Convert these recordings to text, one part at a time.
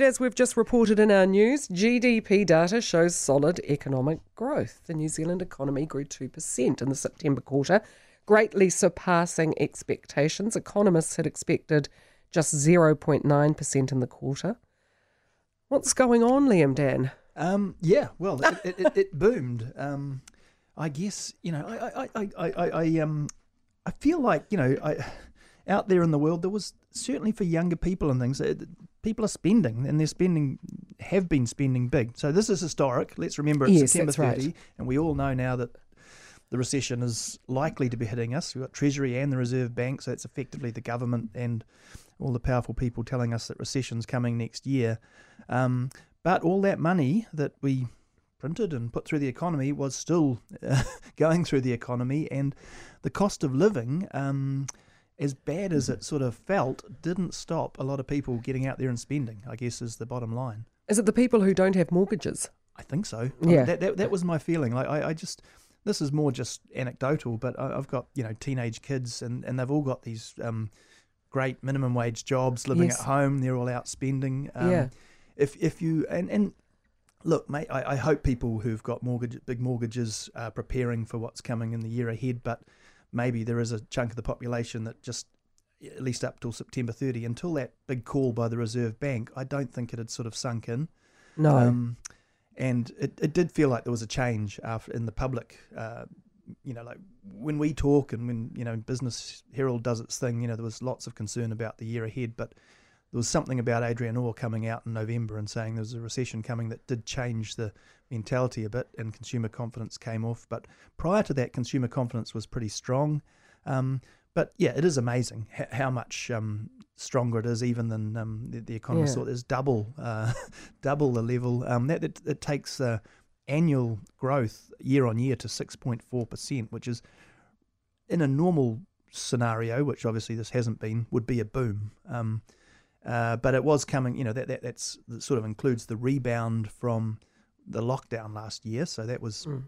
As we've just reported in our news, GDP data shows solid economic growth. The New Zealand economy grew 2% in the September quarter, greatly surpassing expectations. Economists had expected just 0.9% in the quarter. What's going on, Liam Dann? Um, yeah, well, it, it, it, boomed. Um, I guess you know, I, I, I, I, I, um, I feel like you know, I, out there in the world, there was certainly for younger people and things. People are spending, and they're spending, have been spending big. So this is historic. Let's remember it's yes, September 30, right. and we all know now that the recession is likely to be hitting us. We've got Treasury and the Reserve Bank, so it's effectively the government and all the powerful people telling us that recession's coming next year. Um, but all that money that we printed and put through the economy was still uh, going through the economy, and the cost of living, um, as bad as it sort of felt, didn't stop a lot of people getting out there and spending. I guess is the bottom line. Is it the people who don't have mortgages? I think so. Yeah, that, that, that was my feeling. Like I, I just this is more just anecdotal, but I, have got you know teenage kids, and, and they've all got these um, great minimum wage jobs, living Yes. at home. They're all out spending. Um, Yeah. If if you and and look, mate, I, I hope people who've got mortgage big mortgages are preparing for what's coming in the year ahead, but maybe there is a chunk of the population that just at least up till September 30, until that big call by the Reserve Bank, I don't think it had sort of sunk in. No. Um, and it, it did feel like there was a change after in the public. Uh, you know, like when we talk and when you know Business Herald does its thing, you know, there was lots of concern about the year ahead, but there was something about Adrian Orr coming out in November and saying there was a recession coming that did change the mentality a bit, and consumer confidence came off. But prior to that, consumer confidence was pretty strong. Um, but yeah, it is amazing h- how much um, stronger it is even than um, the, the economists Yeah. thought. There's double, uh, double the level. Um, that it, it takes uh, annual growth year on year to 6.4 percent, which is in a normal scenario, which obviously this hasn't been, would be a boom. Um, uh, but it was coming. You know that, that that's that sort of includes the rebound from the lockdown last year. So that was, Mm.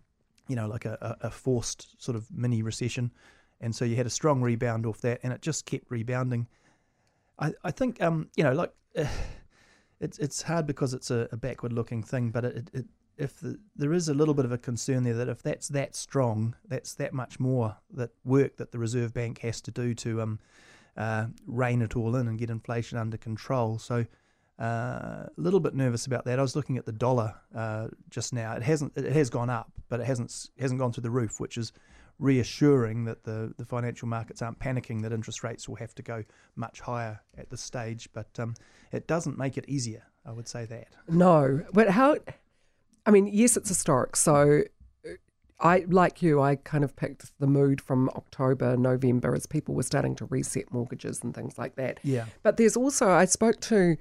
you know, like a, a forced sort of mini recession, and so you had a strong rebound off that, and it just kept rebounding. I I think um you know like. Uh, it's it's hard because it's a, a backward looking thing, but it, it if the, there is a little bit of a concern there that if that's that strong, that's that much more that work that the Reserve Bank has to do to um uh, rein it all in and get inflation under control. So a little bit nervous about that. I was looking at the dollar uh, just now. It hasn't it has gone up, but it hasn't hasn't gone through the roof, which is reassuring that the, the financial markets aren't panicking that interest rates will have to go much higher at this stage. But um, it doesn't make it easier. I would say that. No, but how? I mean, yes, it's historic. So, uh, I like you. I kind of picked the mood from October, November, as people were starting to reset mortgages and things like that. Yeah. But there's also I spoke to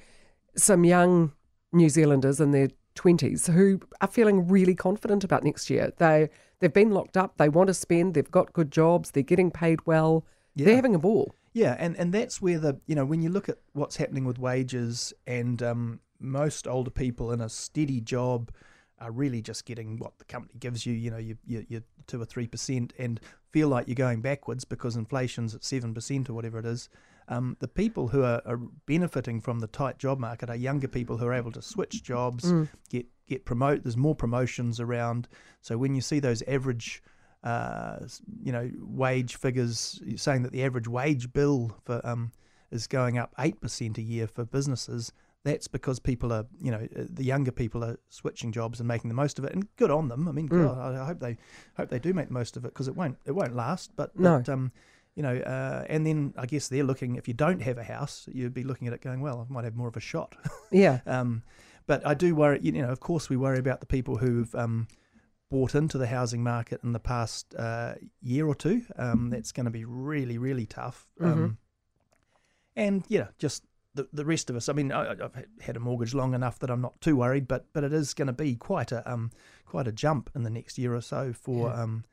some young New Zealanders in their twenties who are feeling really confident about next year. They they've been locked up. They want to spend. They've got good jobs. They're getting paid well. Yeah. They're having a ball. Yeah, and, and that's where the you know when you look at what's happening with wages and um, most older people in a steady job are really just getting what the company gives you, you know, you you, you two or three percent, and feel like you're going backwards because inflation's at seven percent or whatever it is. Um, the people who are, are benefiting from the tight job market are younger people who are able to switch jobs, get get promote. There's more promotions around. So when you see those average uh, you know, wage figures saying that the average wage bill for um, is going up eight percent a year for businesses. That's because people are, you know, uh, the younger people are switching jobs and making the most of it, and good on them. I mean, Mm. God, I I hope they hope they do make the most of it because it won't it won't last. But, No. but um, you know, uh, and then I guess they're looking. If you don't have a house, you'd be looking at it going, well, I might have more of a shot. Yeah. Um, but I do worry, you know, of course, we worry about the people who've um, bought into the housing market in the past uh, year or two. Um, that's going to be really, really tough. Um, and yeah, just the the rest of us. I mean, I, I've had a mortgage long enough that I'm not too worried, but but it is going to be quite a um quite a jump in the next year or so for Yeah. um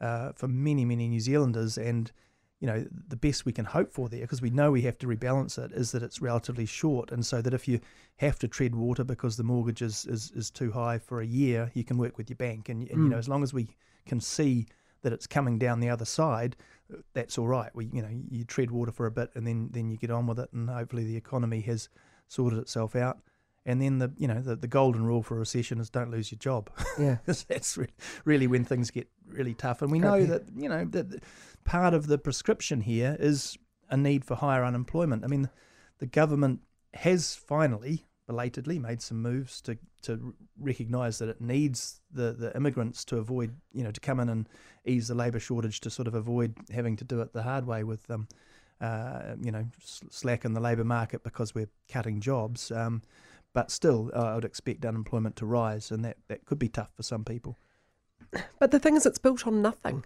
uh, for many many New Zealanders and. You know, the best we can hope for there, because we know we have to rebalance it, is that it's relatively short, and so that if you have to tread water because the mortgage is, is, is too high for a year, you can work with your bank. And, and you know, Mm. as long as we can see that it's coming down the other side, that's all right. We, you know, you tread water for a bit and then, then you get on with it, and hopefully the economy has sorted itself out. And then the you know the, the golden rule for a recession is don't lose your job. Yeah. that's re- really when things get really tough. And we know that you know that part of the prescription here is a need for higher unemployment. I mean, the government has finally, belatedly, made some moves to to recognise that it needs the the immigrants to avoid you know to come in and ease the labour shortage to sort of avoid having to do it the hard way with um uh, you know slack in the labour market because we're cutting jobs. Um, but still, I would expect unemployment to rise, and that, that could be tough for some people. But the thing is, it's built on nothing.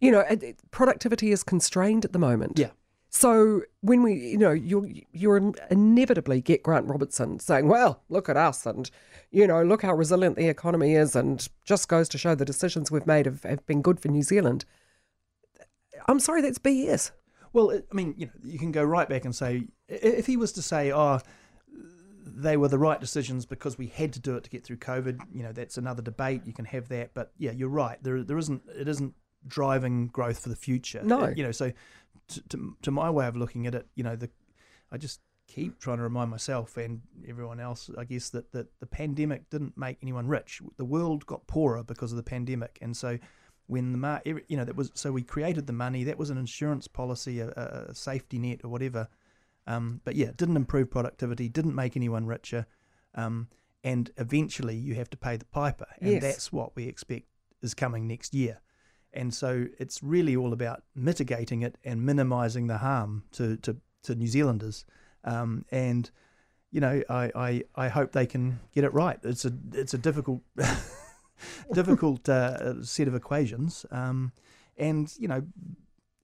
You know, it, it- productivity is constrained at the moment. Yeah. So when we, you know, you you inevitably get Grant Robertson saying, "Well, look at us, and you know, look how resilient the economy is, and just goes to show the decisions we've made have, have been good for New Zealand." I'm sorry, that's BS. Well, I mean, you know, you can go right back and say if he was to say, "Oh, they were the right decisions because we had to do it to get through COVID," you know, that's another debate. You can have that, but yeah, you're right. There, there isn't. It isn't driving growth for the future. No. You know, so to, to, to my way of looking at it, you know, the I just keep trying to remind myself and everyone else, I guess, that, that the pandemic didn't make anyone rich. The world got poorer because of the pandemic, and so when the mar- you know that was so we created the money. That was an insurance policy, a, a a safety net, or whatever. Um, but yeah, it didn't improve productivity, didn't make anyone richer, um, and eventually you have to pay the piper, and Yes. that's what we expect is coming next year. And so it's really all about mitigating it and minimising the harm to, to, to New Zealanders. Um, and you know, I, I, I hope they can get it right. It's a it's a difficult difficult uh, set of equations. Um, and you know,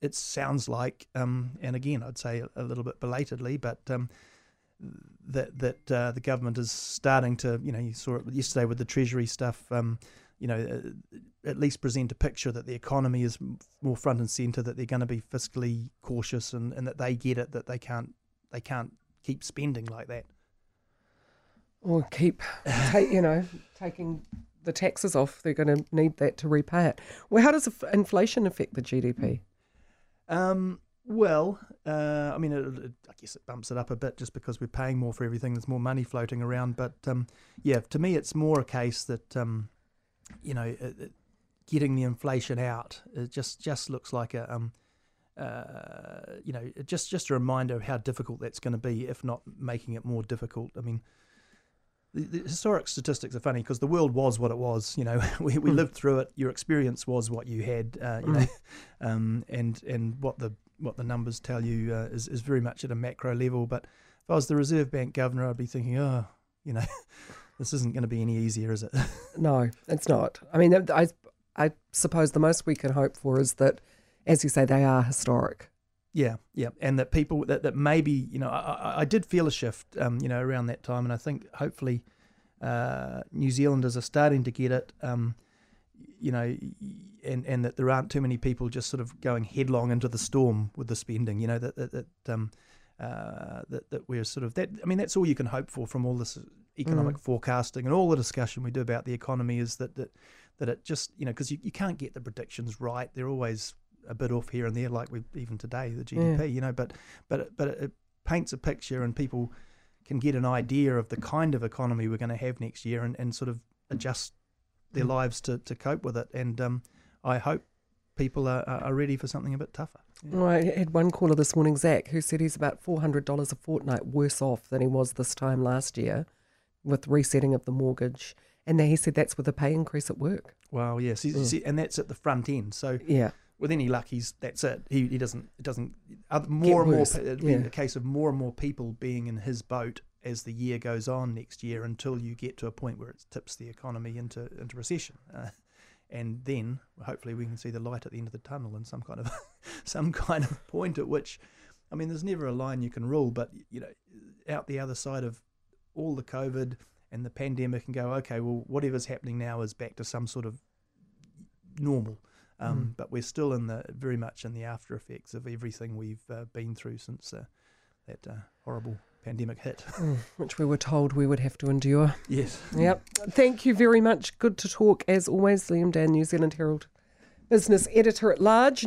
it sounds like, um, and again, I'd say a, a little bit belatedly, but um, that that uh, the government is starting to, you know, you saw it yesterday with the Treasury stuff. Um, you know, uh, at least present a picture that the economy is more front and centre, that they're going to be fiscally cautious, and, and that they get it, that they can't they can't keep spending like that. Or keep, you know, taking the taxes off. They're going to need that to repay it. Well, how does inflation affect the GDP? Um, well, uh, I mean, it, it, I guess it bumps it up a bit just because we're paying more for everything. There's more money floating around. But um, yeah, to me, it's more a case that um, you know, it, getting the inflation out it just just looks like a um, uh, you know, just just a reminder of how difficult that's going to be, if not making it more difficult. I mean. The, the historic statistics are funny because the world was what it was. You know, we, we Mm. lived through it. Your experience was what you had. Uh, you know, um, and and what the what the numbers tell you uh, is is very much at a macro level. But if I was the Reserve Bank governor, I'd be thinking, oh, you know, this isn't going to be any easier, is it? No, it's not. I mean, I, I suppose the most we can hope for is that, as you say, they are historic. Yeah, yeah, and that people that that maybe you know, I, I, did feel a shift, um, you know, around that time, and I think hopefully uh, New Zealanders are starting to get it. Um, you know, and and that there aren't too many people just sort of going headlong into the storm with the spending. You know that that, that um, uh, that that we're sort of that. I mean, that's all you can hope for from all this economic forecasting and all the discussion we do about the economy is that that that it just you know because you, you can't get the predictions right. They're always a bit off here and there, like we even today the GDP. You know, but but it- but it, it paints a picture and people can get an idea of the kind of economy we're going to have next year and, and sort of adjust their Mm. lives to, to cope with it. And um, I hope people are, are are ready for something a bit tougher. Yeah. Well, I had one caller this morning, Zach, who said he's about $400 a fortnight worse off than he was this time last year with resetting of the mortgage. And then he said that's with a pay increase at work. Wow, yes, see, Mm. and that's at the front end. So Yeah. With any luck, he's that's it. He, he doesn't it doesn't other, more and more. pe- It'd be a case of more and more people being in his boat as the year goes on next year until you get to a point where it tips the economy into into recession. Uh, and then hopefully we can see the light at the end of the tunnel and some kind of some kind of point at which I mean there's never a line you can rule but you know out the other side of all the covid and the pandemic and go okay well whatever's happening now is back to some sort of normal um, Mm. but we're still in the very much in the after effects of everything we've uh, been through since uh, that uh, horrible pandemic hit Mm, which we were told we would have to endure. yes Yep. Thank you very much. Good to talk as always, Liam Dann, New Zealand Herald business editor at large.